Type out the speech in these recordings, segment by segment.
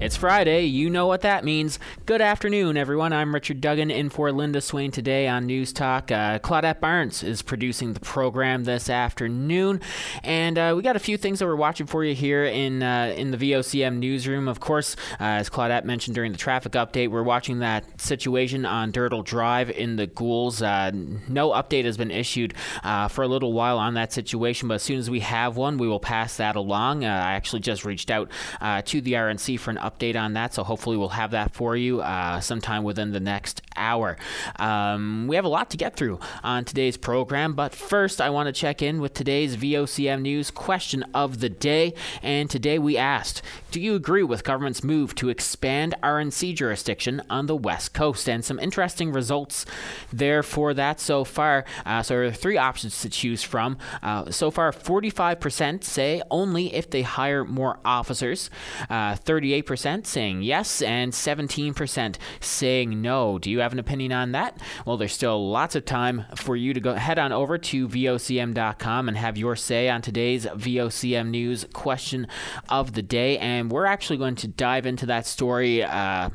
It's Friday. You know what that means. Good afternoon, everyone. I'm Richard Duggan in for Linda Swain today on News Talk. Uh, Claudette Barnes is producing the program this afternoon, and uh, we got a few things that we're watching for you here in uh, in the VOCM newsroom. Of course, uh, as Claudette mentioned during the traffic update, we're watching that situation on Durdle Drive in the Goulds. Uh, no update has been issued uh, for a little while on that situation, but as soon as we have one, we will pass that along. I actually just reached out to the RNC for an update update on that. So hopefully we'll have that for you uh, sometime within the next hour. Um, we have a lot to get through on today's program, but first I want to check in with today's VOCM News question of the day. And today we asked Do you agree with government's move to expand RNC jurisdiction on the West Coast? And some interesting results there for that so far. Uh, so there are three options to choose from. Uh, so far, 45% say only if they hire more officers, uh, 38% 14% saying yes and 17% saying no. Do you have an opinion on that? Well, there's still lots of time for you to go head on over to vocm.com and have your say on today's VOCM news question of the day. And we're actually going to dive into that story. Uh,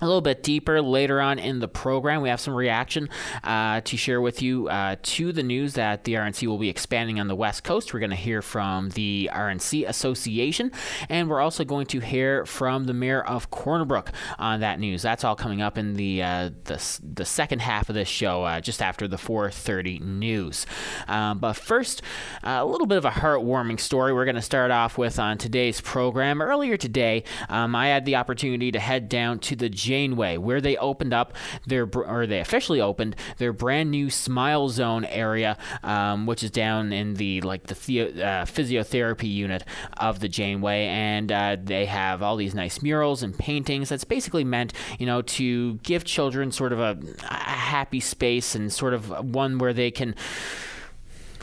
a little bit deeper later on in the program. We have some reaction uh, to share with you uh, to the news that the RNC will be expanding on the West Coast. We're going to hear from the RNC Association, and we're also going to hear from the mayor of Corner Brook on that news. That's all coming up in the uh, the, the second half of this show, uh, just after the 4:30 news. Um, but first, a little bit of a heartwarming story. We're going to start off with on today's program. Earlier today, um, I had the opportunity to head down to the Janeway, where they opened up their, or they officially opened their brand new Smile Zone area, um, which is down in the like the, the uh, physiotherapy unit of the Janeway, and uh, they have all these nice murals and paintings. That's basically meant, you know, to give children sort of a, a happy space and sort of one where they can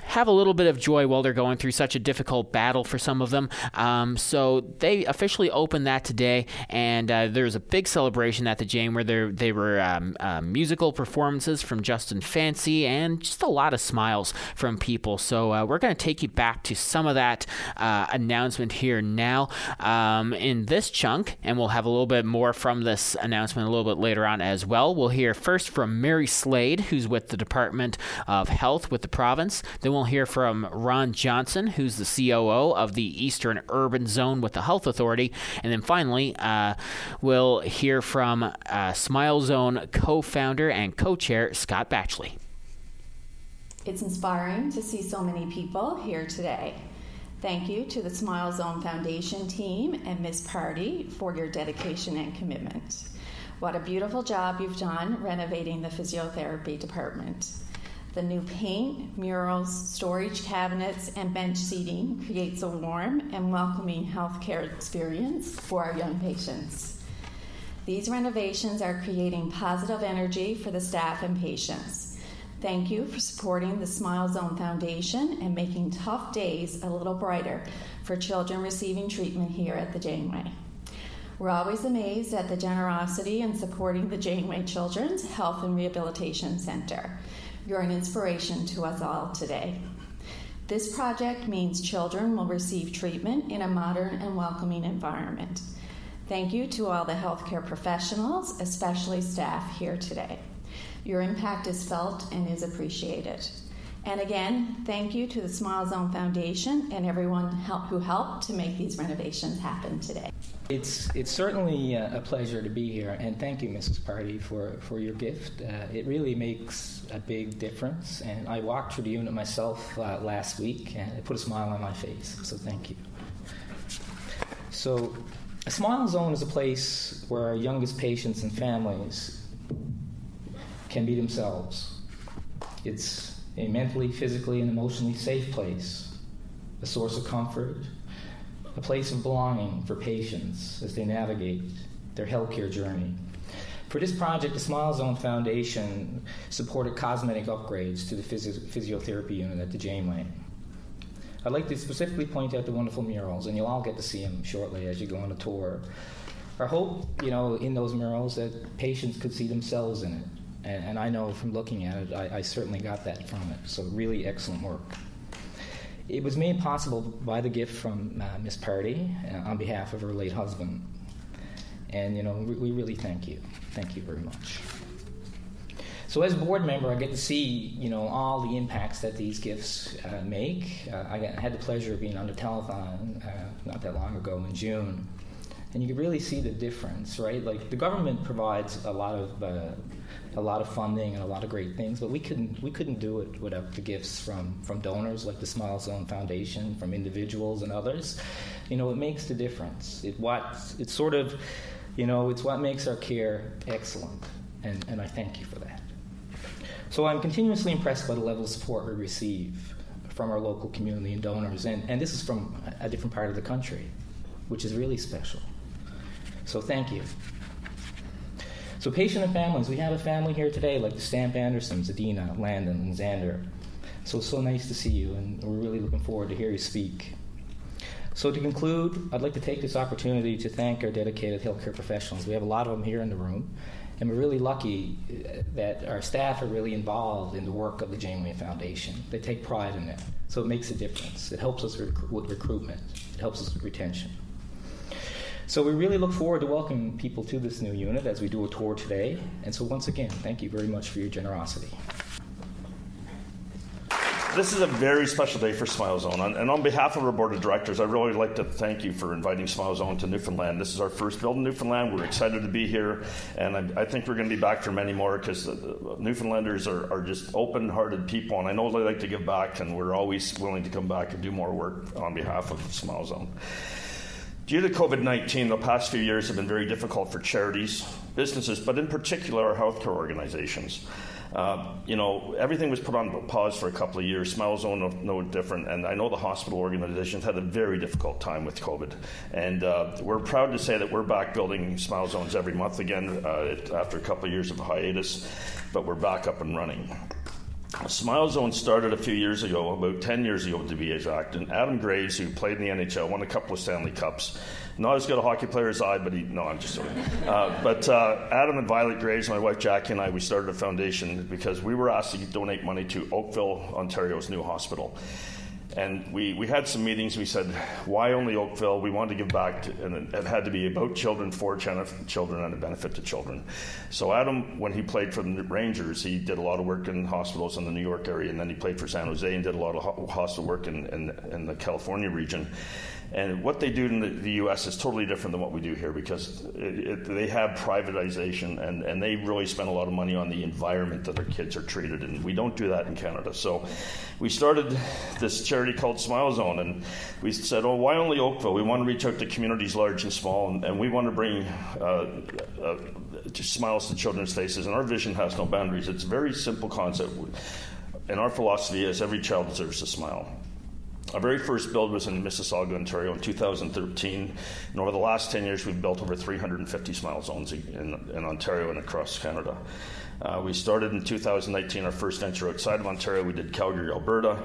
have a little bit of joy while they're going through such a difficult battle for some of them. Um, so they officially opened that today, and uh, there's a big celebration at the Janeway there they were um, uh, musical performances from Justin Fancy and just a lot of smiles from people. So uh, we're going to take you back to some of that uh, announcement here now um, in this chunk, and we'll have a little bit more from this announcement a little bit later on as well. We'll hear first from Mary Slade, who's with the Department of Health with the province. Then we'll hear from Ron Johnson, who's the COO of the Eastern Urban Zone with the Health Authority. And then finally, uh, we'll hear from uh, Smile Zone co founder and co chair Scott Batchley. It's inspiring to see so many people here today. Thank you to the Smile Zone Foundation team and Miss Party for your dedication and commitment. What a beautiful job you've done renovating the physiotherapy department. The new paint, murals, storage cabinets, and bench seating creates a warm and welcoming healthcare experience for our young patients. These renovations are creating positive energy for the staff and patients. Thank you for supporting the Smile Zone Foundation and making tough days a little brighter for children receiving treatment here at the Janeway. We're always amazed at the generosity in supporting the Janeway Children's Health and Rehabilitation Center. You're an inspiration to us all today. This project means children will receive treatment in a modern and welcoming environment. Thank you to all the healthcare professionals, especially staff here today. Your impact is felt and is appreciated. And again, thank you to the Smile Zone Foundation and everyone help, who helped to make these renovations happen today. It's, it's certainly a pleasure to be here, and thank you, Mrs. Party, for, for your gift. Uh, it really makes a big difference, and I walked through the unit myself uh, last week, and it put a smile on my face, so thank you. So, a Smile Zone is a place where our youngest patients and families can be themselves. It's a mentally, physically, and emotionally safe place, a source of comfort, a place of belonging for patients as they navigate their healthcare journey. For this project, the Smile Zone Foundation supported cosmetic upgrades to the physio- physiotherapy unit at the Janeway. I'd like to specifically point out the wonderful murals, and you'll all get to see them shortly as you go on a tour. our hope, you know, in those murals that patients could see themselves in it. And, and I know from looking at it, I, I certainly got that from it. So, really excellent work. It was made possible by the gift from uh, Miss Party uh, on behalf of her late husband. And, you know, we, really thank you. Thank you very much. So as a board member, I get to see, you know, all the impacts that these gifts uh, make. Uh, I had the pleasure of being on the telethon uh, not that long ago in June, and you can really see the difference, right? Like the government provides a lot of uh, a lot of funding and a lot of great things, but we couldn't we couldn't do it without the gifts from from donors like the Smile Zone Foundation, from individuals and others. You know, it makes the difference. It what it's sort of, you know, it's what makes our care excellent, and and I thank you for that. So I'm continuously impressed by the level of support we receive from our local community and donors, and, and this is from a different part of the country, which is really special. So thank you. So patient and families, we have a family here today like the Stamp Andersons, Adina, Landon, and Xander. So so nice to see you, and we're really looking forward to hear you speak. So to conclude, I'd like to take this opportunity to thank our dedicated healthcare professionals. We have a lot of them here in the room, and we're really lucky uh, that our staff are really involved in the work of the Janeway Foundation. They take pride in it, so it makes a difference. It helps us rec- with recruitment, it helps us with retention. So we really look forward to welcoming people to this new unit as we do a tour today. And so once again, thank you very much for your generosity. This is a very special day for Smile Zone, and on behalf of our board of directors, I really like to thank you for inviting Smile Zone to Newfoundland. This is our first build in Newfoundland. We're excited to be here, and I, I think we're going to be back for many more because uh, Newfoundlanders are, are just open-hearted people, and I know they like to give back, and we're always willing to come back and do more work on behalf of Smile Zone. Due to COVID 19, the past few years have been very difficult for charities, businesses, but in particular our healthcare organizations. Uh, you know, everything was put on pause for a couple of years. Smile Zone, no, no, different. And I know the hospital organizations had a very difficult time with COVID. And uh, we're proud to say that we're back building Smile Zones every month again uh, after a couple of years of hiatus, but we're back up and running. Smile Zone started a few years ago, about 10 years ago to be exact, and Adam Graves, who played in the NHL, won a couple of Stanley Cups. Not as good a hockey player as I, but he, no, I'm just joking. Uh, but uh, Adam and Violet Graves, my wife Jackie and I, we started a foundation because we were asked to donate money to Oakville, Ontario's new hospital. And we, we had some meetings. We said, why only Oakville? We wanted to give back, to, and it had to be about children, for children, and a benefit to children. So Adam, when he played for the Rangers, he did a lot of work in hospitals in the New York area, and then he played for San Jose and did a lot of hospital work in, in, in the California region. And what they do in the, the, U.S. is totally different than what we do here because it, it, they have privatization and, and they really spend a lot of money on the environment that their kids are treated in. We don't do that in Canada. So we started this charity called Smile Zone and we said, oh, why only Oakville? We want to reach out to communities large and small and, and we want to bring uh, uh, smiles to children's faces. And our vision has no boundaries. It's a very simple concept. And our philosophy is every child deserves a smile. Our very first build was in Mississauga, Ontario in 2013. And over the last 10 years, we've built over 350 smile zones in, in Ontario and across Canada. Uh, we started in 2019 our first venture outside of Ontario. We did Calgary, Alberta.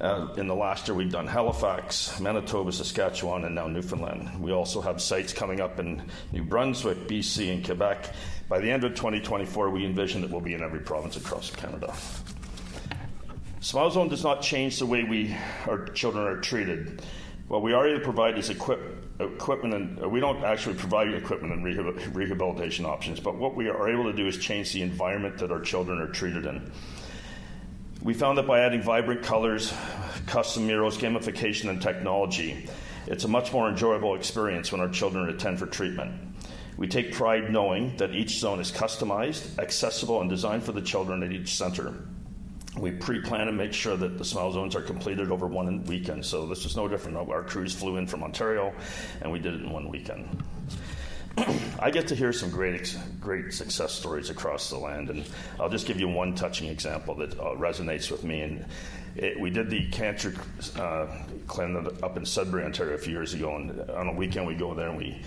Uh, in the last year, we've done Halifax, Manitoba, Saskatchewan, and now Newfoundland. We also have sites coming up in New Brunswick, BC, and Quebec. By the end of 2024, we envision that we'll be in every province across Canada. Smile Zone does not change the way we our children are treated. What we are able to provide is equip, equipment, and we don't actually provide equipment and rehabilitation options. But what we are able to do is change the environment that our children are treated in. We found that by adding vibrant colors, custom murals, gamification, and technology, it's a much more enjoyable experience when our children attend for treatment. We take pride knowing that each zone is customized, accessible, and designed for the children at each center we pre-plan and make sure that the smile zones are completed over one weekend. So this is no different. Our crews flew in from Ontario, and we did it in one weekend. I get to hear some great, great success stories across the land, and I'll just give you one touching example that uh, resonates with me. And it, we did the cancer uh, clinic up in Sudbury, Ontario, a few years ago, and on a weekend we go there and we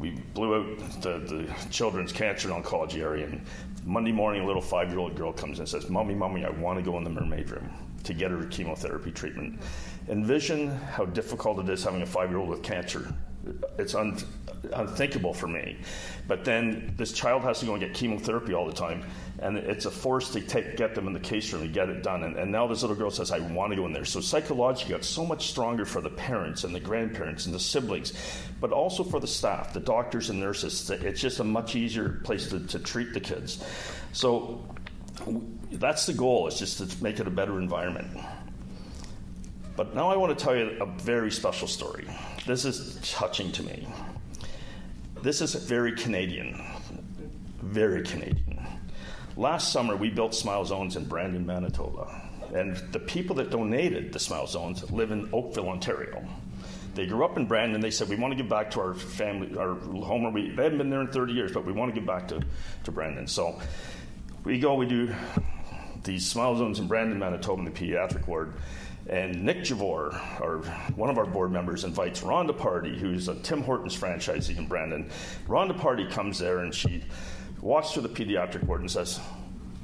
we blew out the, the children's cancer oncology area. And Monday morning, a little five year old girl comes in and says, Mommy, Mommy, I want to go in the mermaid room to get her chemotherapy treatment. Envision how difficult it is having a five year old with cancer it's un, unthinkable for me. But then this child has to go and get chemotherapy all the time, and it's a force to take, get them in the case room and get it done. And, and now this little girl says, "I want to go in there." So psychologically, it's so much stronger for the parents and the grandparents and the siblings, but also for the staff, the doctors and nurses. It's just a much easier place to, to treat the kids. So that's the goal. Is just to make it a better environment. But now I want to tell you a very special story. This is touching to me. This is very Canadian. Very Canadian. Last summer, we built Smile Zones in Brandon, Manitoba. And the people that donated the Smile Zones live in Oakville, Ontario. They grew up in Brandon. They said, We want to give back to our family, our home where we, they haven't been there in 30 years, but we want to give back to, to Brandon. So we go, we do these Smile Zones in Brandon, Manitoba, in the pediatric ward. And Nick Javor, our, one of our board members, invites Rhonda Party, who's a Tim Hortons franchisee in Brandon. Rhonda Party comes there and she walks through the pediatric ward and says,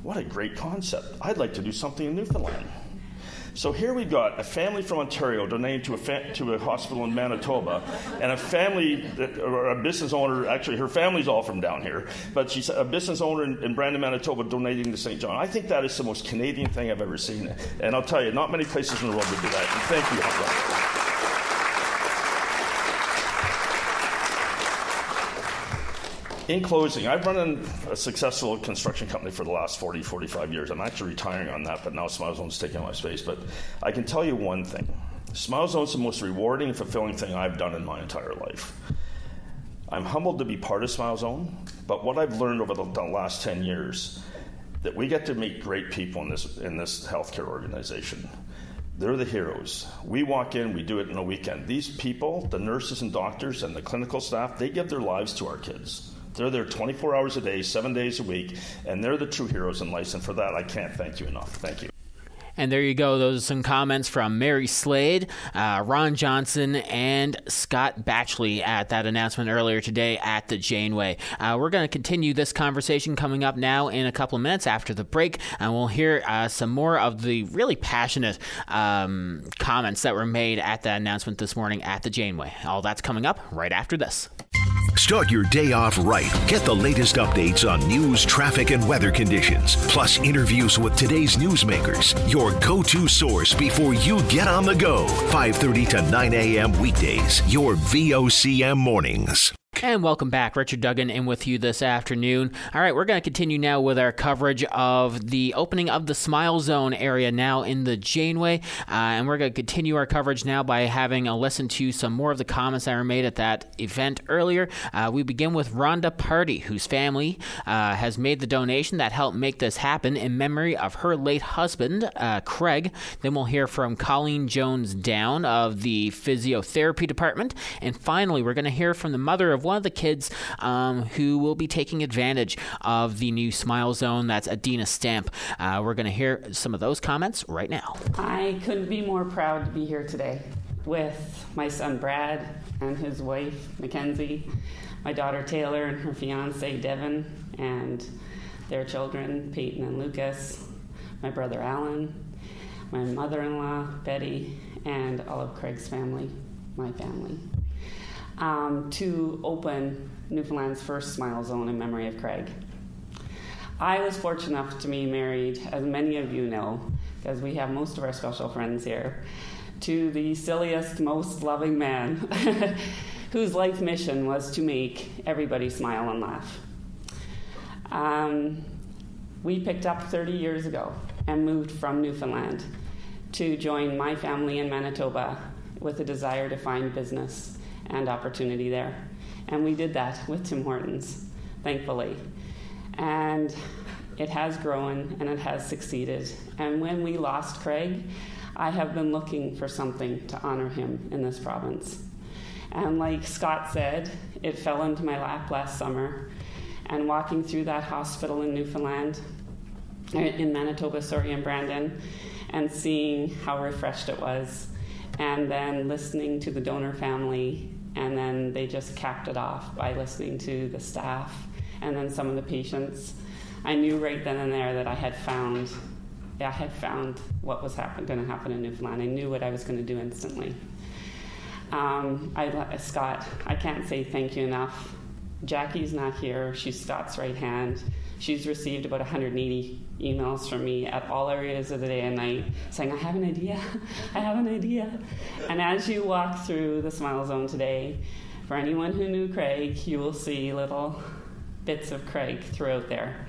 What a great concept. I'd like to do something in Newfoundland. So here we've got a family from Ontario donating to a, fa- to a hospital in Manitoba, and a family, that, or a business owner, actually, her family's all from down here, but she's a business owner in, in Brandon, Manitoba, donating to St. John. I think that is the most Canadian thing I've ever seen. And I'll tell you, not many places in the world would do that. And thank you, In closing, I've run a successful construction company for the last 40, 45 years. I'm actually retiring on that, but now Smile Zone's taking my space. But I can tell you one thing Smile Zone's the most rewarding and fulfilling thing I've done in my entire life. I'm humbled to be part of Smile Zone, but what I've learned over the, the last 10 years that we get to meet great people in this in this healthcare organization. They're the heroes. We walk in, we do it in a weekend. These people, the nurses and doctors and the clinical staff, they give their lives to our kids. They're there 24 hours a day, seven days a week, and they're the true heroes in life. And for that, I can't thank you enough. Thank you. And there you go. Those are some comments from Mary Slade, uh, Ron Johnson, and Scott Batchley at that announcement earlier today at the Janeway. Uh, we're going to continue this conversation coming up now in a couple of minutes after the break, and we'll hear uh, some more of the really passionate um, comments that were made at that announcement this morning at the Janeway. All that's coming up right after this. Start your day off right. Get the latest updates on news, traffic, and weather conditions, plus interviews with today's newsmakers. Your go-to source before you get on the go. 5:30 to 9 a.m. weekdays. Your VOCM mornings. And welcome back. Richard Duggan in with you this afternoon. All right, we're going to continue now with our coverage of the opening of the Smile Zone area now in the Janeway. Uh, and we're going to continue our coverage now by having a listen to some more of the comments that were made at that event earlier. Uh, we begin with Rhonda Party, whose family uh, has made the donation that helped make this happen in memory of her late husband, uh, Craig. Then we'll hear from Colleen Jones Down of the physiotherapy department. And finally, we're going to hear from the mother of one of the kids um, who will be taking advantage of the new Smile Zone. That's Adina Stamp. Uh, we're going to hear some of those comments right now. I couldn't be more proud to be here today with my son Brad and his wife Mackenzie, my daughter Taylor and her fiance Devin, and their children Peyton and Lucas, my brother Alan, my mother in law Betty, and all of Craig's family, my family um, to open Newfoundland's first Smile Zone in memory of Craig. I was fortunate enough to be married, as many of you know, because we have most of our special friends here, to the silliest, most loving man whose life mission was to make everybody smile and laugh. Um, we picked up 30 years ago and moved from Newfoundland to join my family in Manitoba with a desire to find business and opportunity there. And we did that with Tim Hortons, thankfully. And it has grown and it has succeeded. And when we lost Craig, I have been looking for something to honor him in this province. And like Scott said, it fell into my lap last summer. And walking through that hospital in Newfoundland, uh, in Manitoba, sorry, in Brandon, and seeing how refreshed it was, and then listening to the donor family and then they just capped it off by listening to the staff and then some of the patients. I knew right then and there that I had found, I had found what was happen, going to happen in Newfoundland. I knew what I was going to do instantly. Um, I, Scott, I can't say thank you enough. Jackie's not here. She's Scott's right hand. She's received about 180 emails from me at all areas of the day and night saying, I have an idea, I have an idea. And as you walk through the Smile Zone today, for anyone who knew Craig, you will see little bits of Craig throughout there.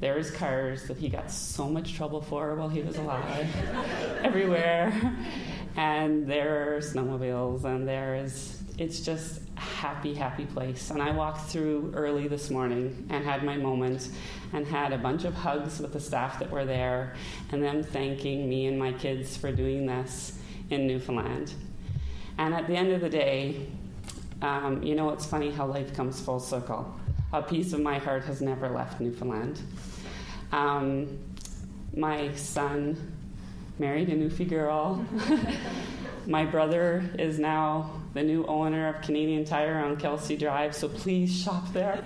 There's cars that he got so much trouble for while he was alive, everywhere. And there are snowmobiles, and there is, it's just happy, happy place. And I walked through early this morning and had my moment and had a bunch of hugs with the staff that were there and them thanking me and my kids for doing this in Newfoundland. And at the end of the day, um, you know, it's funny how life comes full circle. A piece of my heart has never left Newfoundland. Um, my son married a Newfie girl. my brother is now the new owner of Canadian Tire on Kelsey Drive, so please shop there.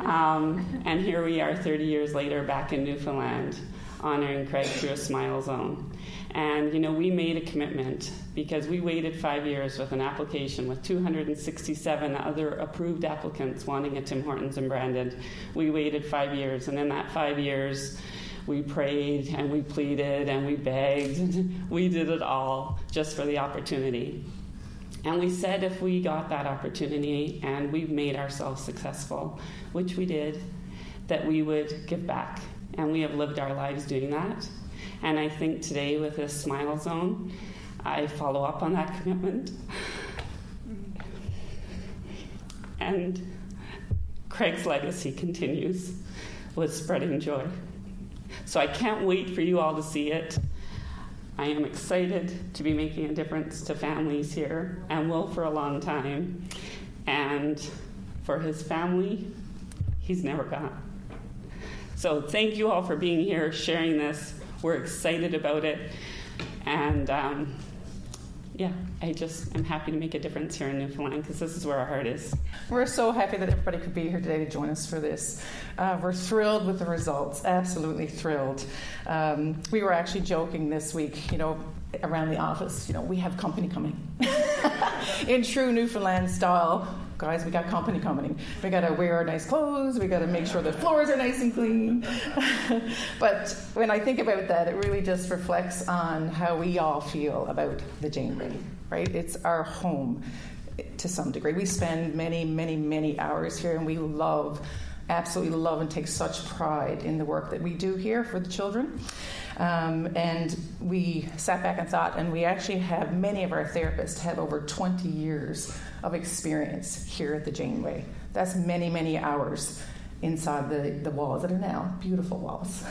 um, and here we are 30 years later back in Newfoundland, honoring Craig through a Smile Zone. And, you know, we made a commitment because we waited five years with an application with 267 other approved applicants wanting a Tim Hortons and Brandon. We waited five years, and in that five years, we prayed and we pleaded and we begged. We did it all just for the opportunity. And we said if we got that opportunity and we made ourselves successful, which we did, that we would give back. And we have lived our lives doing that. And I think today with this Smile Zone, I follow up on that commitment. And Craig's legacy continues with spreading joy. So I can't wait for you all to see it. I am excited to be making a difference to families here and will for a long time. And for his family, he's never gone. So thank you all for being here, sharing this. We're excited about it. And um, yeah, I just am happy to make a difference here in Newfoundland because this is where our heart is. We're so happy that everybody could be here today to join us for this. Uh, we're thrilled with the results, absolutely thrilled. Um, we were actually joking this week, you know, around the office, you know, we have company coming. in true Newfoundland style, guys, we got company coming. We got to wear our nice clothes. We got to make sure the floors are nice and clean. but when I think about that, it really just reflects on how we all feel about the Janeway, right? It's our home to some degree. We spend many, many, many hours here, and we love, absolutely love, and take such pride in the work that we do here for the children. Um, and we sat back and thought, and we actually have many of our therapists have over 20 years of experience here at the Janeway. That's many, many hours inside the, the walls that are now beautiful walls.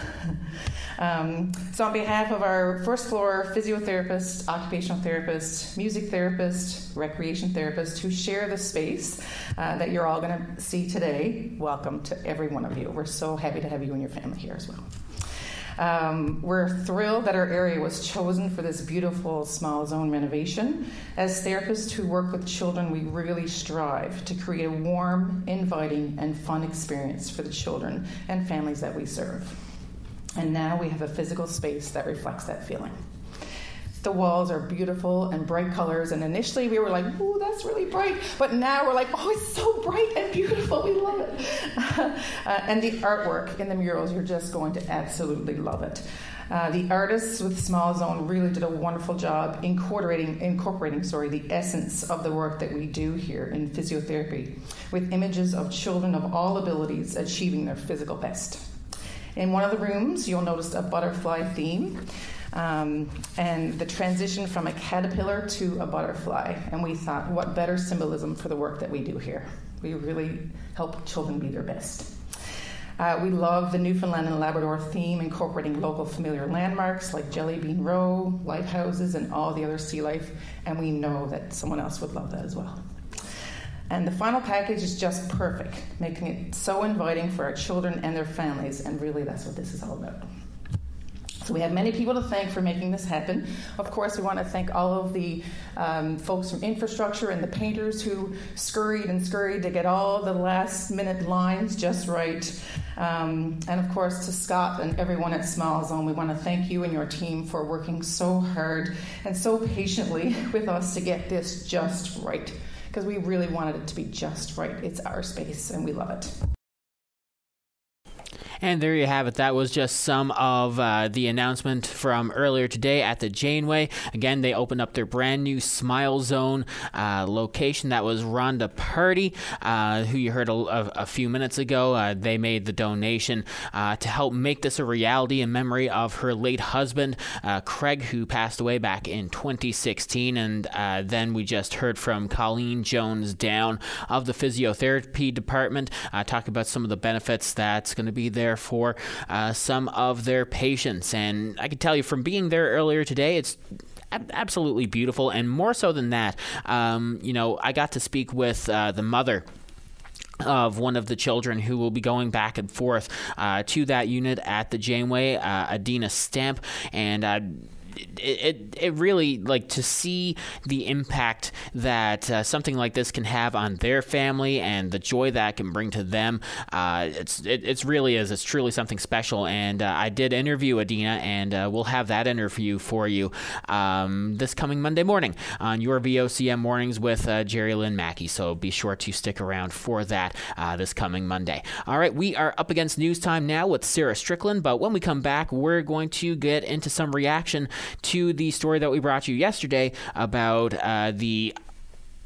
um, so, on behalf of our first floor physiotherapist, occupational therapist, music therapist, recreation therapist who share the space uh, that you're all going to see today, welcome to every one of you. We're so happy to have you and your family here as well. Um, we're thrilled that our area was chosen for this beautiful Smile Zone renovation. As therapists who work with children, we really strive to create a warm, inviting, and fun experience for the children and families that we serve. And now we have a physical space that reflects that feeling the walls are beautiful and bright colors. And initially we were like, "Ooh, that's really bright," but now we're like, "Oh, it's so bright and beautiful. We love it." uh, and the artwork in the murals, you're just going to absolutely love it. Uh, the artists with Smile Zone really did a wonderful job incorporating, incorporating, sorry, the essence of the work that we do here in physiotherapy, with images of children of all abilities achieving their physical best. In one of the rooms, you'll notice a butterfly theme um, and the transition from a caterpillar to a butterfly. And we thought, what better symbolism for the work that we do here? We really help children be their best. Uh, we love the Newfoundland and Labrador theme, incorporating local familiar landmarks like Jellybean Row, lighthouses, and all the other sea life, and we know that someone else would love that as well. And the final package is just perfect, making it so inviting for our children and their families, and really that's what this is all about. So we have many people to thank for making this happen. Of course, we want to thank all of the um, folks from infrastructure and the painters who scurried and scurried to get all the last minute lines just right. Um, and of course, to Scott and everyone at Smile Zone, we want to thank you and your team for working so hard and so patiently with us to get this just right. Because we really wanted it to be just right. It's our space and we love it. And there you have it. That was just some of uh, the announcement from earlier today at the Janeway. Again, they opened up their brand new Smile Zone uh, location. That was Rhonda Party, uh, who you heard a, a, a few minutes ago. Uh, they made the donation uh, to help make this a reality in memory of her late husband, uh, Craig, who passed away back in 2016. And then we just heard from Colleen Jones Down of the physiotherapy department, talking about some of the benefits that's going to be there for uh, some of their patients. And I can tell you from being there earlier today, it's absolutely beautiful. And more so than that, um, you know, I got to speak with uh, the mother of one of the children who will be going back and forth uh, to that unit at the Janeway, uh, Adina Stamp, and uh, it, it, really like to see the impact that uh, something like this can have on their family and the joy that can bring to them. Uh, it's it, it's really is it's truly something special. And uh, I did interview Adina, and uh, we'll have that interview for you um, this coming Monday morning on your VOCM mornings with uh, Jerry Lynn Mackey. So be sure to stick around for that uh, this coming Monday. All right, we are up against news time now with Sarah Strickland, but when we come back, we're going to get into some reaction to the story that we brought you yesterday about uh, the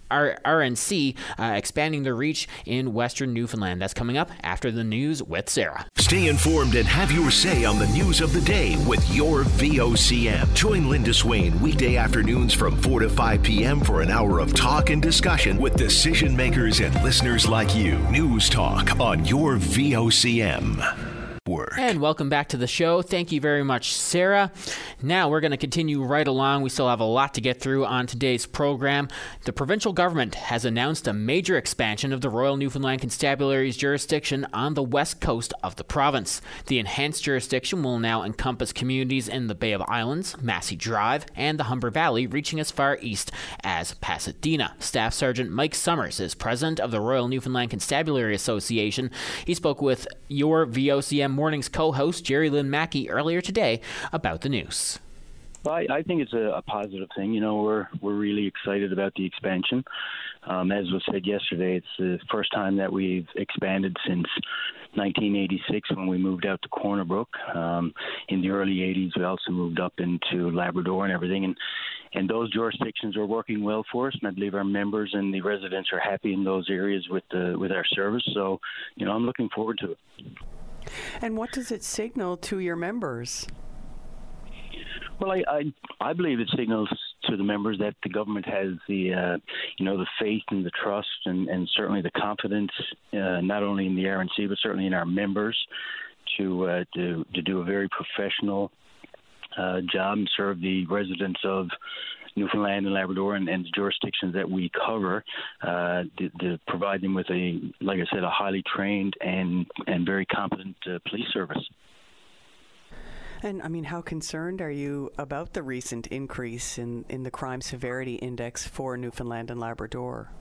R- RNC uh, expanding their reach in Western Newfoundland. That's coming up after the news with Sarah. Stay informed and have your say on the news of the day with your VOCM. Join Linda Swain weekday afternoons from 4 to 5 p.m. for an hour of talk and discussion with decision makers and listeners like you. News Talk on your VOCM. Network. And welcome back to the show. Thank you very much, Sarah. Now we're going to continue right along. We still have a lot to get through on today's program. The provincial government has announced a major expansion of the Royal Newfoundland Constabulary's jurisdiction on the west coast of the province. The enhanced jurisdiction will now encompass communities in the Bay of Islands, Massey Drive, and the Humber Valley, reaching as far east as Pasadena. Staff Sergeant Mike Summers is president of the Royal Newfoundland Constabulary Association. He spoke with your VOCM Morning's co host, Jerry Lynn Mackey, earlier today about the news. Well, I, I think it's a, a, positive thing. You know, we're we're really excited about the expansion. Um, as was said yesterday, it's the first time that we've expanded since 1986 when we moved out to Corner Brook. Um, in the early 80s, we also moved up into Labrador and everything, and and those jurisdictions are working well for us. And I believe our members and the residents are happy in those areas with the with our service. So, you know, I'm looking forward to it. And what does it signal to your members? Well, I, I, I believe it signals to the members that the government has the uh, you know the faith and the trust and, and certainly the confidence uh, not only in the RNC but certainly in our members to uh, to to do a very professional uh, job and serve the residents of Newfoundland and Labrador and, and the jurisdictions that we cover uh, to, to, provide them with a, like I said, a highly trained and and very competent uh, police service. And I mean, how concerned are you about the recent increase in, in the crime severity index for Newfoundland and Labrador?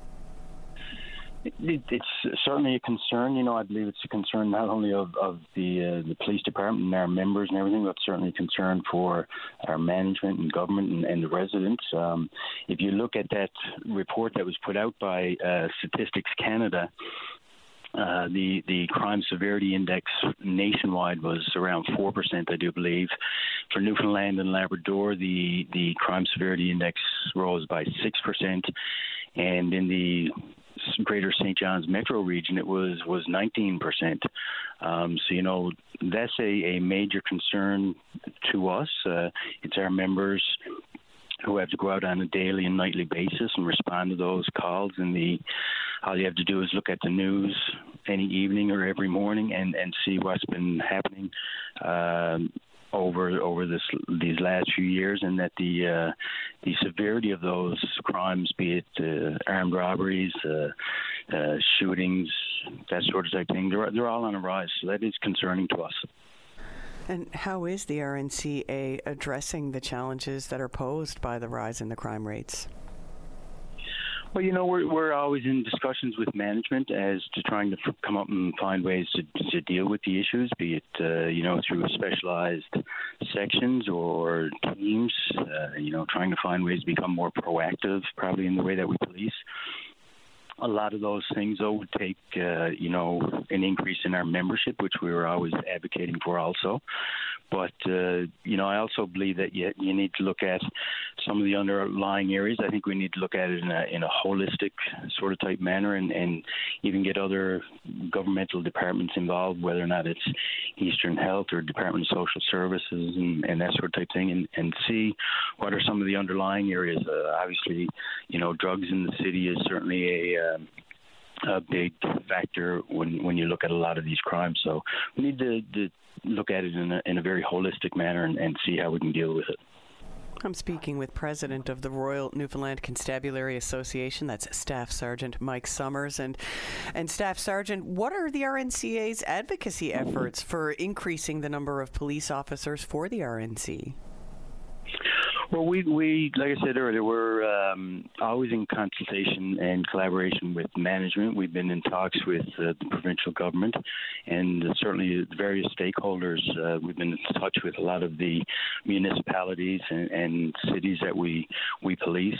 It, it's certainly a concern. You know, I believe it's a concern not only of, of the uh, the police department and our members and everything, but certainly a concern for our management and government and, and the residents. Um, if you look at that report that was put out by uh, Statistics Canada, uh, the the crime severity index nationwide was around four percent, I do believe. For Newfoundland and Labrador, the the crime severity index rose by six percent, and in the Greater St. John's metro region, it was was 19 percent. Um, so you know that's a, a major concern to us. Uh, it's our members who have to go out on a daily and nightly basis and respond to those calls. And the all you have to do is look at the news any evening or every morning and and see what's been happening. Um, over over this these last few years, and that the uh, the severity of those crimes, be it uh, armed robberies, uh, uh shootings, that sort of thing, they're they're all on a rise. So that is concerning to us. And how is the RNCA addressing the challenges that are posed by the rise in the crime rates? Well, you know, we're we're always in discussions with management as to trying to f- come up and find ways to to deal with the issues, be it uh, you know through specialized sections or teams. Uh, you know, trying to find ways to become more proactive, probably in the way that we police a lot of those things though would take uh, you know an increase in our membership which we were always advocating for also but uh, you know I also believe that you, you need to look at some of the underlying areas. I think we need to look at it in a in a holistic sort of type manner and, and even get other governmental departments involved whether or not it's Eastern Health or Department of Social Services and, and that sort of type thing and, and see what are some of the underlying areas. Uh, obviously you know drugs in the city is certainly a um, a big factor when when you look at a lot of these crimes. So we need to, to look at it in a, in a very holistic manner and, and see how we can deal with it. I'm speaking with President of the Royal Newfoundland Constabulary Association. That's Staff Sergeant Mike Summers. And, and Staff Sergeant, what are the RNCA's advocacy efforts for increasing the number of police officers for the RNC? Well, we, we like I said earlier, we're um, always in consultation and collaboration with management. We've been in talks with uh, the provincial government and certainly various stakeholders. Uh, we've been in touch with a lot of the municipalities and, and cities that we we police.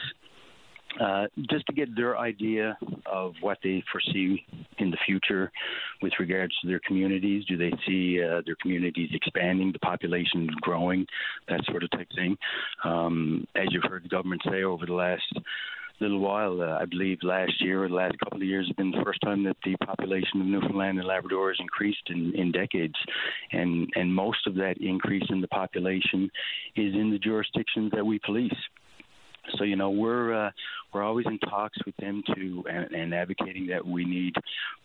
Uh, just to get their idea of what they foresee in the future with regards to their communities. Do they see uh, their communities expanding, the population growing, that sort of type thing? Um, as you've heard the government say over the last little while. Uh, I believe last year or the last couple of years has been the first time that the population of Newfoundland and Labrador has increased in, in decades, and and most of that increase in the population is in the jurisdictions that we police. So you know we're uh, we're always in talks with them to and, and, advocating that we need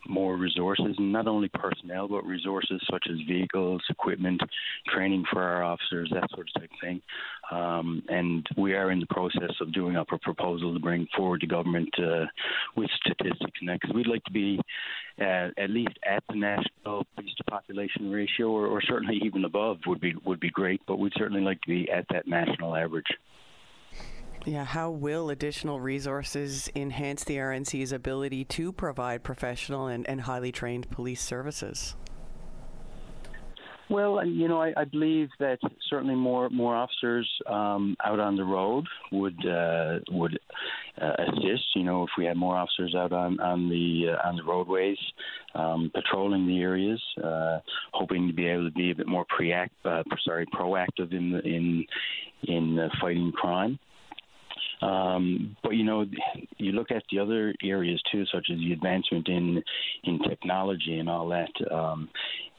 more resources, not only personnel but resources such as vehicles, equipment, training for our officers, that sort of thing. Um, and we are in the process of doing up a proposal to bring forward to government uh, with statistics and that because we'd like to be uh, at least at the national police to population ratio, or, or certainly even above would be would be great. But we'd certainly like to be at that national average. Yeah, how will additional resources enhance the RNC's ability to provide professional and, and highly trained police services? Well, you know, I, I believe that certainly more more officers um, out on the road would uh, would uh, assist. You know, if we had more officers out on on the uh, on the roadways, um, patrolling the areas, uh, hoping to be able to be a bit more preact, uh, sorry, proactive in in in uh, fighting crime. Um, but you know, you look at the other areas too, such as the advancement in in technology and all that. Um,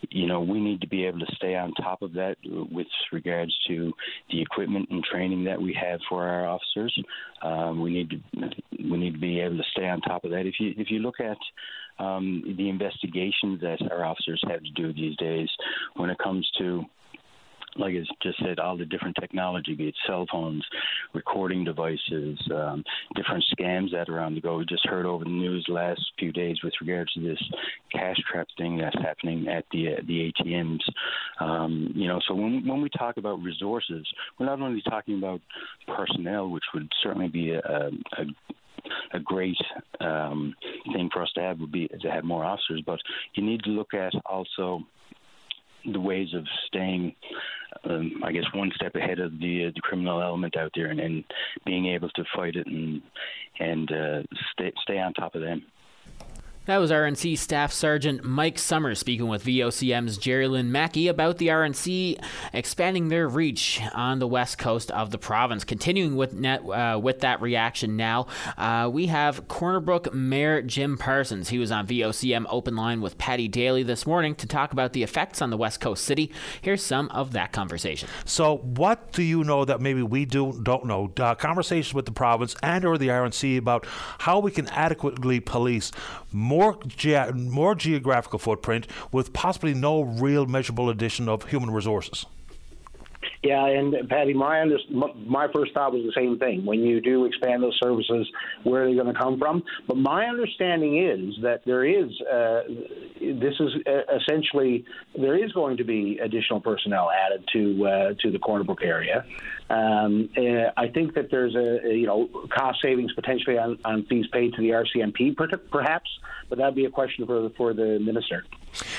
you know, we need to be able to stay on top of that with regards to the equipment and training that we have for our officers. Um, we need to we need to be able to stay on top of that. If you if you look at um, the investigations that our officers have to do these days, when it comes to like I just said, all the different technology, be it cell phones, recording devices, um, different scams that are on the go. We just heard over the news last few days with regards to this cash trap thing that's happening at the uh, the ATMs. Um, you know, so when when we talk about resources, we're not only talking about personnel, which would certainly be a, a a great um, thing for us to have would be to have more officers, but you need to look at also the ways of staying, um, I guess, one step ahead of the uh, the criminal element out there, and, and being able to fight it and and uh, stay stay on top of them. That was RNC Staff Sergeant Mike Summers speaking with VOCM's Jerry Lynn Mackey about the RNC expanding their reach on the west coast of the province. Continuing with net, uh, with that reaction now, uh, we have Corner Brook Mayor Jim Parsons. He was on VOCM Open Line with Paddy Daly this morning to talk about the effects on the west coast city. Here's some of that conversation. So, what do you know that maybe we do don't know? Uh, conversations with the province and or the RNC about how we can adequately police more ge- more geographical footprint with possibly no real measurable addition of human resources. Yeah, and Paddy, my my first thought was the same thing. When you do expand those services, where are they going to come from? But my understanding is that there is uh, this is uh, essentially there is going to be additional personnel added to uh, to the Corner Brook area. Um, uh, I think that there's a, a, you know cost savings potentially on, on fees paid to the RCMP, perhaps, but that'd be a question for for the minister.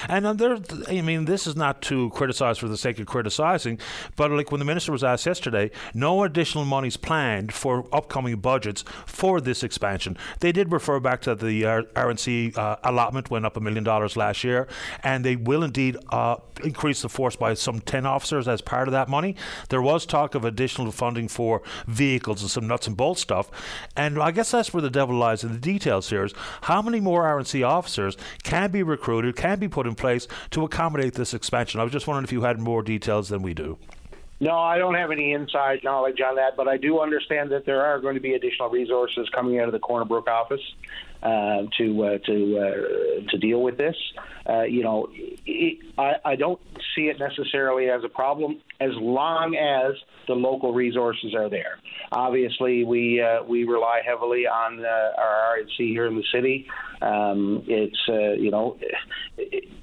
And uh, there, I mean, this is not to criticize for the sake of criticizing, but like when the minister was asked yesterday, no additional monies planned for upcoming budgets for this expansion. They did refer back to the RNC uh, allotment went up a million dollars last year, and they will indeed uh, increase the force by some ten officers as part of that money. There was talk of additional funding for vehicles and some nuts and bolts stuff, and I guess that's where the devil lies in the details here: is how many more RNC officers can be recruited, can be put in place to accommodate this expansion. I was just wondering if you had more details than we do. No, I don't have any inside knowledge on that, but I do understand that there are going to be additional resources coming out of the Corner Brook office uh, to uh, to uh, to deal with this. Uh, you know, it, I, I don't see it necessarily as a problem as long as the local resources are there. Obviously, we uh, we rely heavily on uh, our RNC here in the city. Um, it's uh, you know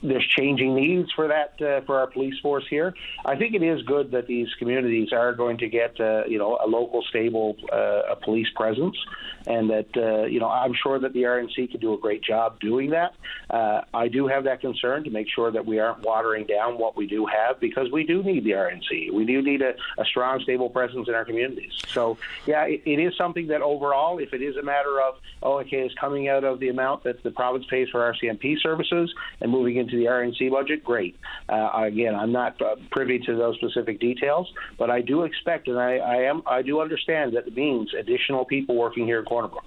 there's changing needs for that uh, for our police force here. I think it is good that these communities are going to get uh, you know a local stable uh, a police presence, and that uh, you know I'm sure that the RNC can do a great job doing that. Uh, I do have that concern to make sure that we aren't watering down what we do have because we do need the RNC. We do need a, a strong, stable presence in our communities. So yeah, it, it is something that overall, if it is a matter of oh okay, it's coming out of the amount that the province pays for RCMP services and moving into the RNC budget, great. Uh, again, I'm not uh, privy to those specific details, but I do expect and I, I am I do understand that it means additional people working here in Corner Brook.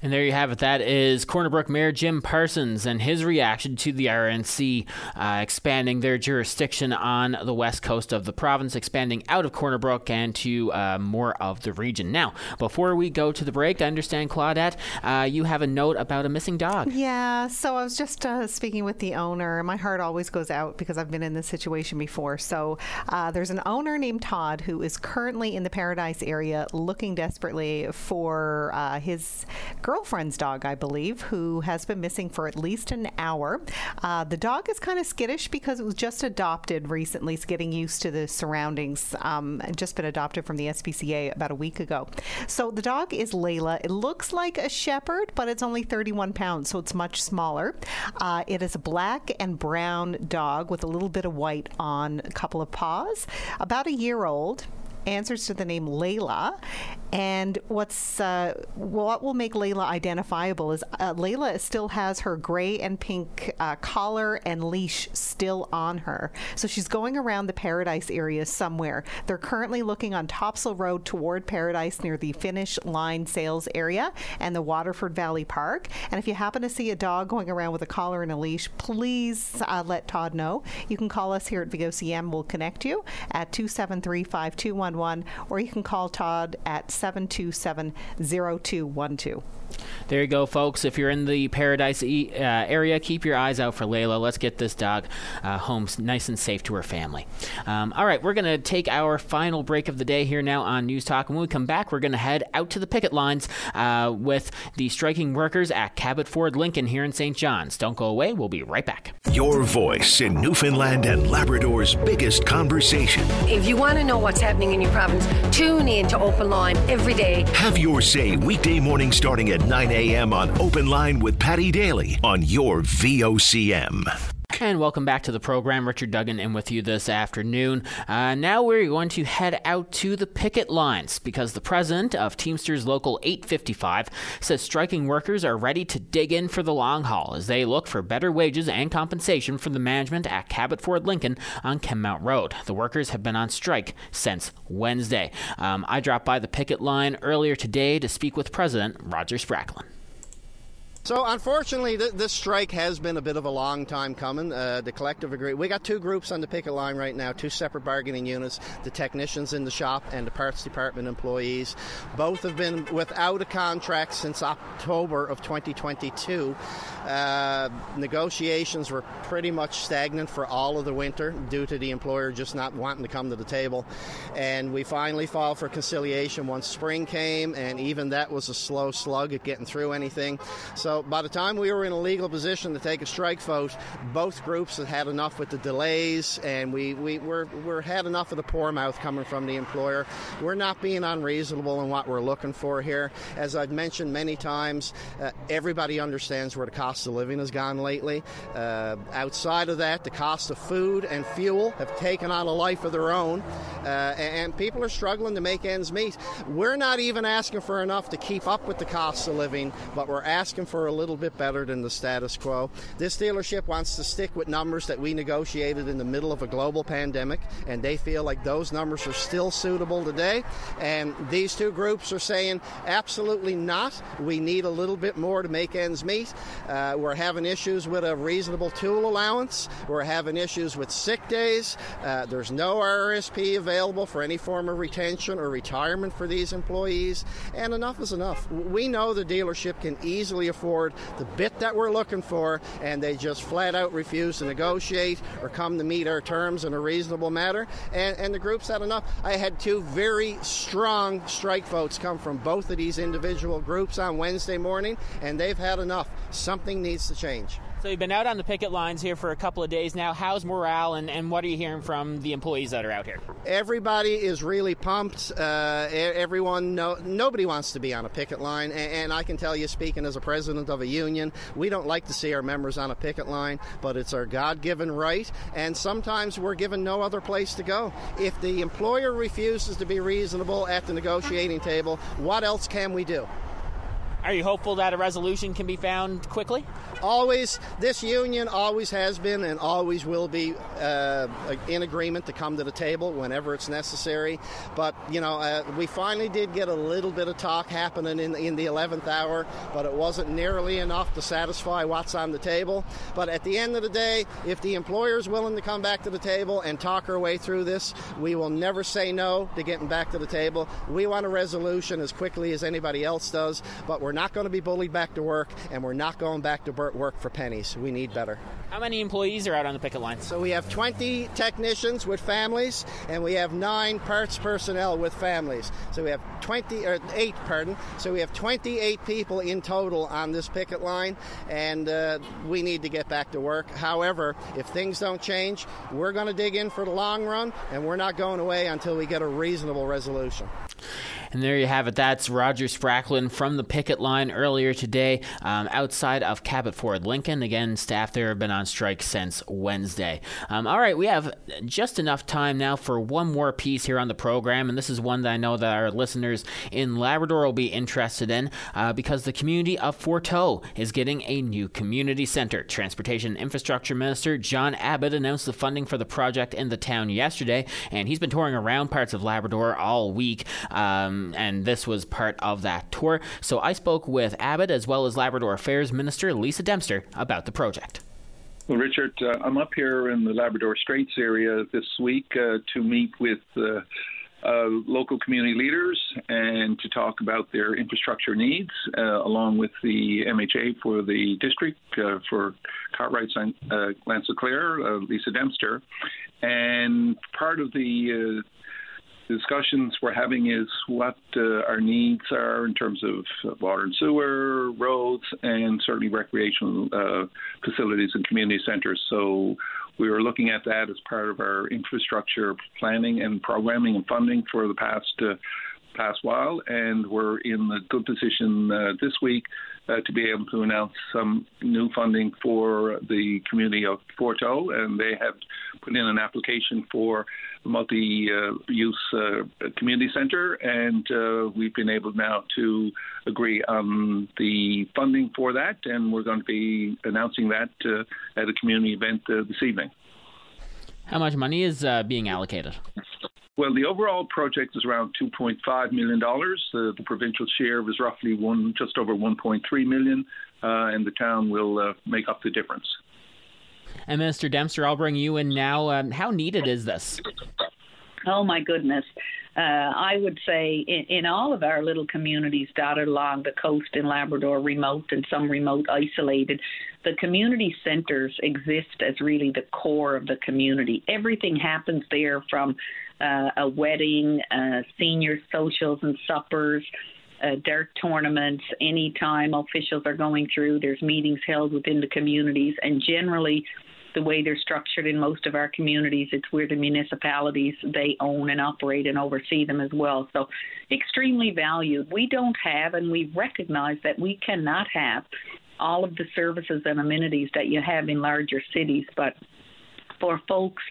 And there you have it. That is Corner Brook Mayor Jim Parsons and his reaction to the RNC uh, expanding their jurisdiction on the west coast of the province, expanding out of Corner Brook and to uh, more of the region. Now, before we go to the break, I understand, Claudette, uh, you have a note about a missing dog. Yeah, so I was just uh, speaking with the owner. My heart always goes out because I've been in this situation before. So uh, there's an owner named Todd who is currently in the Paradise area looking desperately for uh, his girlfriend's dog, I believe, who has been missing for at least an hour. Uh, the dog is kind of skittish because it was just adopted recently. It's getting used to the surroundings. Um, just been adopted from the SPCA about a week ago. So the dog is Layla. It looks like a shepherd, but it's only 31 pounds, so it's much smaller. Uh, it is a black and brown dog with a little bit of white on a couple of paws. About a year old answers to the name Layla. And what's uh, what will make Layla identifiable is uh, Layla still has her gray and pink uh, collar and leash still on her. So she's going around the Paradise area somewhere. They're currently looking on Topsail Road toward Paradise near the Finish Line sales area and the Waterford Valley Park. And if you happen to see a dog going around with a collar and a leash, please uh, let Todd know. You can call us here at VOCM. We'll connect you at 273 5211 or you can call Todd at 727 0212. There you go, folks. If you're in the Paradise uh, area, keep your eyes out for Layla. Let's get this dog uh, home nice and safe to her family. Um, all right, we're going to take our final break of the day here now on News Talk. And when we come back, we're going to head out to the picket lines uh, with the striking workers at Cabot Ford Lincoln here in St. John's. Don't go away. We'll be right back. Your voice in Newfoundland and Labrador's biggest conversation. If you want to know what's happening in your province, tune in to Open Line every day. Have your say weekday morning starting at 9 a.m. on Open Line with Paddy Daly on your VOCM. And welcome back to the program. Richard Duggan in with you this afternoon. Uh, now we're going to head out to the picket lines because the president of Teamsters Local 855 says striking workers are ready to dig in for the long haul as they look for better wages and compensation from the management at Cabot Ford Lincoln on Kenmount Road. The workers have been on strike since Wednesday. Um, I dropped by the picket line earlier today to speak with President Roger Spracklin. So, unfortunately, th- this strike has been a bit of a long time coming. Uh, the collective agreement. We got two groups on the picket line right now, two separate bargaining units: the technicians in the shop and the parts department employees. Both have been without a contract since October of 2022. Uh, negotiations were pretty much stagnant for all of the winter due to the employer just not wanting to come to the table, and we finally filed for conciliation once spring came, and even that was a slow slug at getting through anything. So by the time we were in a legal position to take a strike vote, both groups had had enough with the delays, and we, we were, we're had enough of the poor mouth coming from the employer. We're not being unreasonable in what we're looking for here. As I've mentioned many times, uh, everybody understands where the cost of living has gone lately. Uh, outside of that, the cost of food and fuel have taken on a life of their own, uh, and people are struggling to make ends meet. We're not even asking for enough to keep up with the cost of living, but we're asking for a little bit better than the status quo. This dealership wants to stick with numbers that we negotiated in the middle of a global pandemic, and they feel like those numbers are still suitable today. And these two groups are saying absolutely not. We need a little bit more to make ends meet. Uh, we're having issues with a reasonable tool allowance. We're having issues with sick days. Uh, there's no RRSP available for any form of retention or retirement for these employees. And enough is enough. We know the dealership can easily afford the bit that we're looking for, and they just flat out refuse to negotiate or come to meet our terms in a reasonable manner. And, and the group's had enough. I had two very strong strike votes come from both of these individual groups on Wednesday morning, and they've had enough. Something needs to change. So you've been out on the picket lines here for a couple of days now. How's morale, and, and what are you hearing from the employees that are out here? Everybody is really pumped. Uh, everyone, no, nobody wants to be on a picket line, and, and, I can tell you, speaking as a president of a union, we don't like to see our members on a picket line, but it's our God-given right, and sometimes we're given no other place to go. If the employer refuses to be reasonable at the negotiating table, what else can we do? Are you hopeful that a resolution can be found quickly? Always, this union always has been and always will be uh, in agreement to come to the table whenever it's necessary. But you know, uh, we finally did get a little bit of talk happening in in the 11th hour, but it wasn't nearly enough to satisfy what's on the table. But at the end of the day, if the employer is willing to come back to the table and talk our way through this, we will never say no to getting back to the table. We want a resolution as quickly as anybody else does, but we're not going to be bullied back to work, and we're not going back to work for pennies. We need better. How many employees are out on the picket line? So we have 20 technicians with families, and we have nine parts personnel with families. So we have 20 or eight, pardon. So we have 28 people in total on this picket line, and uh, we need to get back to work. However, if things don't change, we're going to dig in for the long run, and we're not going away until we get a reasonable resolution. And there you have it. That's Roger Spracklin from the picket line earlier today um, outside of Cabot Ford Lincoln. Again, staff there have been on strike since Wednesday. Um, all right, we have just enough time now for one more piece here on the program, and this is one that I know that our listeners in Labrador will be interested in uh, because the community of Forteau is getting a new community center. Transportation Infrastructure Minister John Abbott announced the funding for the project in the town yesterday, and he's been touring around parts of Labrador all week. Um, and this was part of that tour. So I spoke with Abbott as well as Labrador Affairs Minister Lisa Dempster about the project. Well, Richard, uh, I'm up here in the Labrador Straits area this week uh, to meet with uh, uh local community leaders and to talk about their infrastructure needs, uh, along with the MHA for the district uh, for Cartwright, uh, Clare, Lisa Dempster. And part of the discussions we're having is what uh, our needs are in terms of water and sewer, roads, and certainly recreational uh, facilities and community centers. So we were looking at that as part of our infrastructure planning and programming and funding for the past uh, past while, and we're in a good position uh, this week uh, to be able to announce some new funding for the community of Forteau, and they have put in an application for multi-use uh, community center, and uh, we've been able now to agree on the funding for that, and we're going to be announcing that uh, at a community event uh, this evening. How much money is being allocated? Well, the overall project is around $2.5 million. The, the provincial share was roughly one, just over 1.3 million. uh, and the town will uh, make up the difference. And Minister Dempster, I'll bring you in now. Um, how needed is this? Oh my goodness. Uh, I would say in, in, all of our little communities dotted along the coast in Labrador, remote and some remote isolated, the community centres exist as really the core of the community. Everything happens there from uh, a wedding, uh, senior socials and suppers, uh, dirt tournaments, anytime officials are going through, there's meetings held within the communities, and generally the way they're structured in most of our communities, it's where the municipalities they own and operate and oversee them as well. So extremely valued. We don't have and we recognize that we cannot have all of the services and amenities that you have in larger cities, but for folks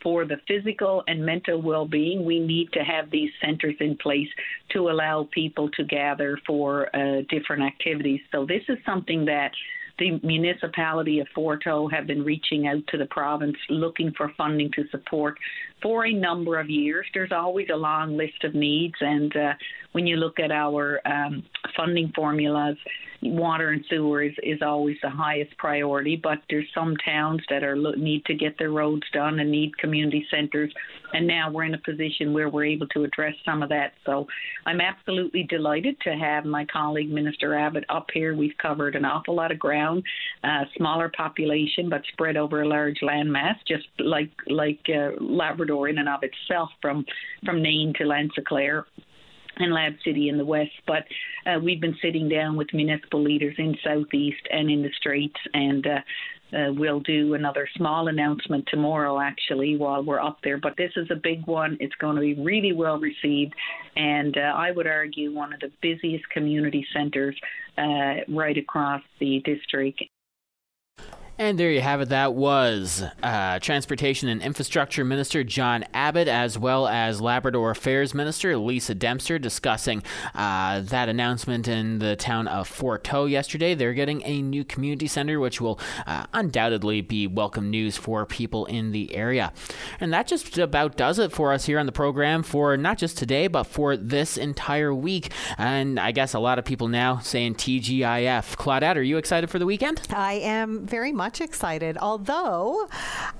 for the physical and mental well being, we need to have these centers in place to allow people to gather for uh, different activities. So, this is something that the municipality of Forteau have been reaching out to the province looking for funding to support for a number of years. There's always a long list of needs, and uh, when you look at our um, funding formulas, water and sewer is, is always the highest priority, but there's some towns that are need to get their roads done and need community centres, and now we're in a position where we're able to address some of that. So I'm absolutely delighted to have my colleague Minister Abbott up here. We've covered an awful lot of ground, uh, smaller population but spread over a large landmass, just like like uh, Labrador in and of itself, from from Nain to L'Anse au Clair and Lab City in the west. But uh, we've been sitting down with municipal leaders in Southeast and in the Straits, and uh, uh, we'll do another small announcement tomorrow, actually, while we're up there. But this is a big one. It's going to be really well received, and uh, I would argue one of the busiest community centres uh, right across the district. And there you have it. That was uh, Transportation and Infrastructure Minister John Abbott, as well as Labrador Affairs Minister Lisa Dempster, discussing uh, that announcement in the town of Fort Forteau yesterday. They're getting a new community center, which will uh, undoubtedly be welcome news for people in the area. And that just about does it for us here on the program for not just today, but for this entire week. And I guess a lot of people now saying TGIF. Claudette, are you excited for the weekend? I am very much much excited. Although,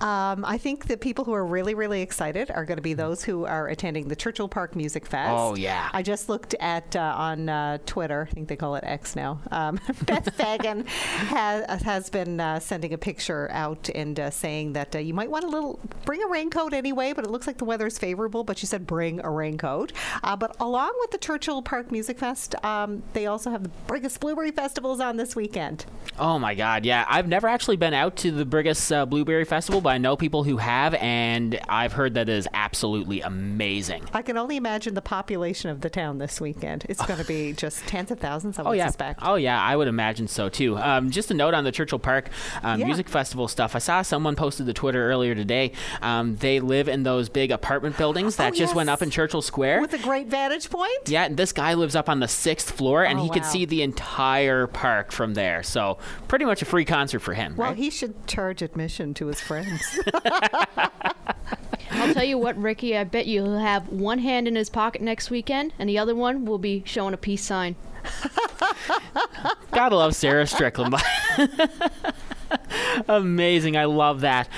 um, I think the people who are really, really excited are going to be those who are attending the Churchill Park Music Fest. Oh, yeah. I just looked at uh, on uh, Twitter, I think they call it X now. Um, Beth Fagan has, has been uh, sending a picture out and uh, saying that uh, you might want a little, bring a raincoat anyway, but it looks like the weather is favorable. But she said bring a raincoat. Uh, but along with the Churchill Park Music Fest, um, they also have the Brigus Blueberry Festivals on this weekend. Oh, my God. Yeah. I've never actually been out to the Brigus uh, Blueberry Festival, but I know people who have, and I've heard that it is absolutely amazing. I can only imagine the population of the town this weekend. It's going to be just tens of thousands, I oh, would yeah. suspect. Oh, yeah, I would imagine so too. Um, just a note on the Churchill Park um, Yeah. Music Festival stuff. I saw someone posted the Twitter earlier today. Um, they live in those big apartment buildings that Oh, just went up in Churchill Square. With a great vantage point. yeah, and this guy lives up on the sixth floor, and Oh, he could see the entire park from there. So, pretty much a free concert for him. Well, right? he should charge admission to his friends. I'll tell you what, Ricky, I bet you he'll have one hand in his pocket next weekend, and the other one will be showing a peace sign. Gotta love Sarah Strickland. Amazing. I love that.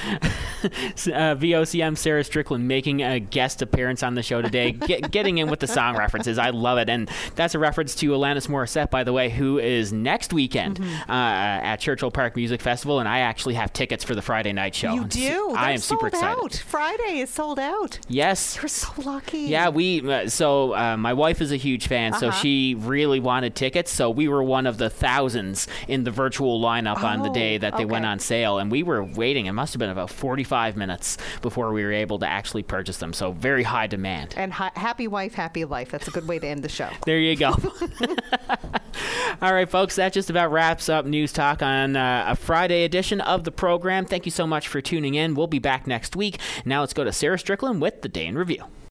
uh, VOCM Sarah Strickland making a guest appearance on the show today, get, getting in with the song references. I love it. And that's a reference to Alanis Morissette, by the way, who is next weekend Mm-hmm. uh, at Churchill Park Music Festival. And I actually have tickets for the Friday night show. You do? I They're am super excited. Out. Friday is sold out. Yes. You're so lucky. Yeah, we. Uh, so uh, my wife is a huge fan, so Uh-huh. she really wanted tickets. So we were one of the thousands in the virtual lineup on the day Oh, that they went on sale, and we were waiting. It must have been about forty-five minutes before we were able to actually purchase them. So very high demand. And ha- happy wife, happy life. That's a good way to end the show. There you go. All right, folks, that just about wraps up News Talk on uh, a Friday edition of the program. Thank you so much for tuning in. We'll be back next week. Now let's go to Sarah Strickland with the Day in Review.